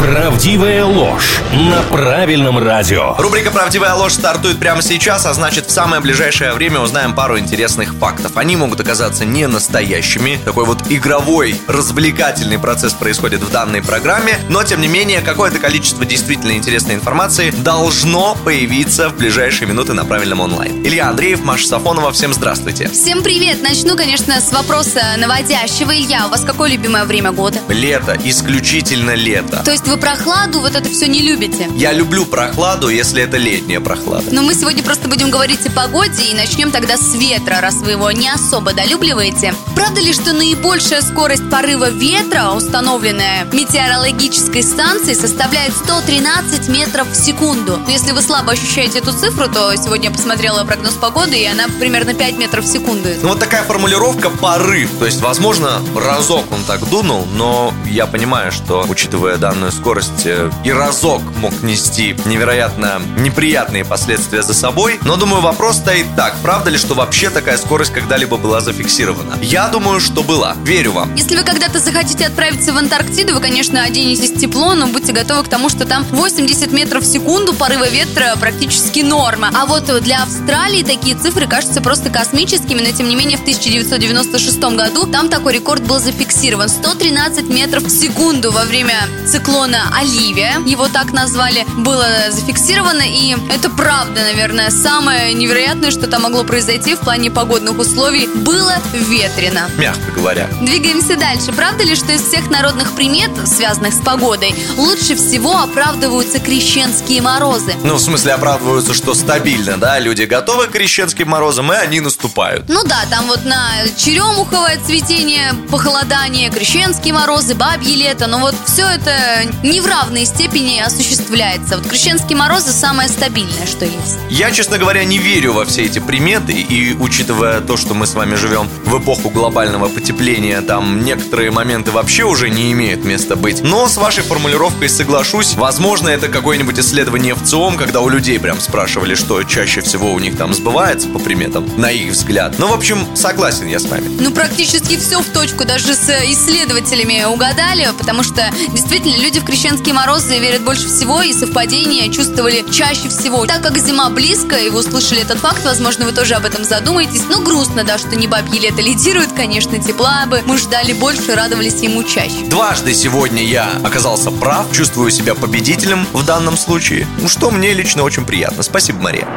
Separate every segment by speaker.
Speaker 1: Правдивая ложь на правильном радио.
Speaker 2: Рубрика «Правдивая ложь» стартует прямо сейчас, а значит в самое ближайшее время узнаем пару интересных фактов. Они могут оказаться не настоящими. Такой вот игровой, развлекательный процесс происходит в данной программе, но тем не менее какое-то количество действительно интересной информации должно появиться в ближайшие минуты на правильном онлайн. Илья Андреев, Маша Сафонова, всем здравствуйте.
Speaker 3: Всем привет! Начну, конечно, с вопроса наводящего. Илья, у вас какое любимое время года?
Speaker 2: Лето, исключительно лето.
Speaker 3: То есть вы прохладу, вот это все не любите?
Speaker 2: Я люблю прохладу, если это летняя прохлада.
Speaker 3: Но мы сегодня просто будем говорить о погоде и начнем тогда с ветра, раз вы его не особо долюбливаете. Правда ли, что наибольшая скорость порыва ветра, установленная метеорологической станцией, составляет 113 метров в секунду? Если вы слабо ощущаете эту цифру, то сегодня я посмотрела прогноз погоды, и она примерно 5 метров в секунду.
Speaker 2: Ну вот такая формулировка порыв. То есть, возможно, разок он так дунул, но я понимаю, что, учитывая данную скорость, э, и разок мог нести невероятно неприятные последствия за собой. Но, думаю, вопрос стоит так. Правда ли, что вообще такая скорость когда-либо была зафиксирована? Я думаю, что была. Верю вам.
Speaker 3: Если вы когда-то захотите отправиться в Антарктиду, вы, конечно, оденетесь тепло, но будьте готовы к тому, что там 80 метров в секунду порыва ветра практически норма. А вот для Австралии такие цифры кажутся просто космическими, но тем не менее в 1996 году там такой рекорд был зафиксирован. 113 метров в секунду во время циклона Оливия, его так назвали, было зафиксировано, и это правда, наверное, самое невероятное, что там могло произойти в плане погодных условий, было ветрено.
Speaker 2: Мягко говоря.
Speaker 3: Двигаемся дальше. Правда ли, что из всех народных примет, связанных с погодой, лучше всего оправдываются крещенские морозы?
Speaker 2: Ну, в смысле, оправдываются, что стабильно, да? Люди готовы к крещенским морозам, и они наступают.
Speaker 3: Ну да, там вот на черемуховое цветение, похолодание, крещенские морозы, бабье лето, но вот все это не в равной степени осуществляется. Вот крещенские морозы самое стабильное, что есть.
Speaker 2: Я, честно говоря, не верю во все эти приметы, и учитывая то, что мы с вами живем в эпоху глобального потепления, там некоторые моменты вообще уже не имеют места быть. Но с вашей формулировкой соглашусь. Возможно, это какое-нибудь исследование в ЦИОМ, когда у людей прям спрашивали, что чаще всего у них там сбывается по приметам, на их взгляд. Ну, в общем, согласен я с вами.
Speaker 3: Ну, практически все в точку, даже с исследователями угадали, потому что действительно люди в крещенские морозы верят больше всего, и совпадения чувствовали чаще всего. Так как зима близко, и вы услышали этот факт, возможно, вы тоже об этом задумаетесь. Ну, грустно, да, что не бабье лето лидирует, конечно, тепла бы. Мы ждали больше, радовались ему чаще.
Speaker 2: Дважды сегодня я оказался прав, чувствую себя победителем в данном случае, ну, что мне лично очень приятно. Спасибо, Мария.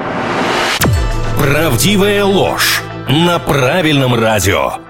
Speaker 1: Правдивая ложь на правильном радио.